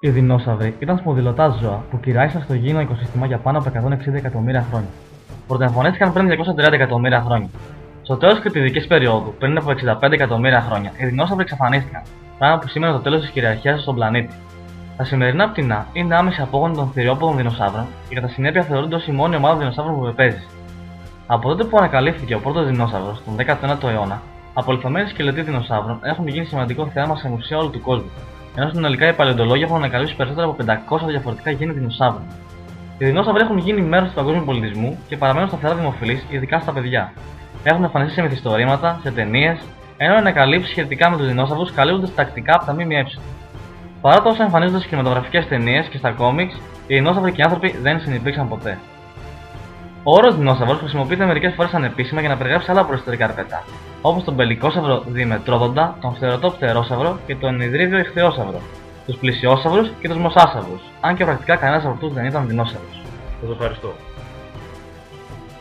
Οι δεινόσαυροι ήταν σπονδυλωτά ζώα που κυριάρχησαν στο γήινο οικοσύστημα για πάνω από 160 εκατομμύρια χρόνια. Πρωτοεμφανίστηκαν πριν 230 εκατομμύρια χρόνια. Στο τέλος τη κριτική περίοδου, πριν από 65 εκατομμύρια χρόνια, οι δεινόσαυροι εξαφανίστηκαν, πράγμα που σήμαινε το τέλος της κυριαρχίας στον πλανήτη. Τα σημερινά πτηνά είναι άμεση απόγονοι των θηριόποδων δεινοσαύρων και κατά συνέπεια θεωρούνται ως η μόνη ομάδα δεινοσαύρων που πεπέζει. Από τότε που ανακαλύφθηκε ο πρώτος δεινόσαυρος τον 19ο αιώνα, απολυθωμένοι σκελετοί δεινοσαύρων έχουν γίνει σημαντικό θέμα σε μουσεία όλου του κόσμου, ενώ συνολικά οι παλαιοντολόγοι έχουν ανακαλύψει περισσότερα από 500 διαφορετικά γέννη δεινοσαύρων. Οι δεινόσαυροι έχουν γίνει μέρος του παγκόσμιου πολιτισμού και παραμένουν σταθερά δημοφιλείς, ειδικά στα παιδιά. Έχουν εμφανιστεί σε μυθιστορήματα, σε ταινίες, ενώ οι ανακαλύψεις σχετικά με τους δεινόσαυρους καλύπτονται τακτικά από τα ΜΜΕ. Παρά τα όσα εμφανίζονται στις κινηματογραφικές ταινίες και στα κόμιξ, οι δεινόσαυροι και οι άνθρωποι δεν συνεπήρξαν ποτέ. Ο όρος δεινόσαυρος χρησιμοποιείται μερικές φορές ανεπίσημα για να περιγράψει άλλα προϊστορικά αρπετά, όπως τον πελικόσαυρο διμετρόδοντα, τον φτερωτό πτερόσαυρο και τον ιδρύβιο ηχθειόσαυρο, τους πλησιόσαυρους και τους μοσάσαυρους, αν και πρακτικά κανένας από αυτούς δεν ήταν δεινόσαυρος. Σας ευχαριστώ.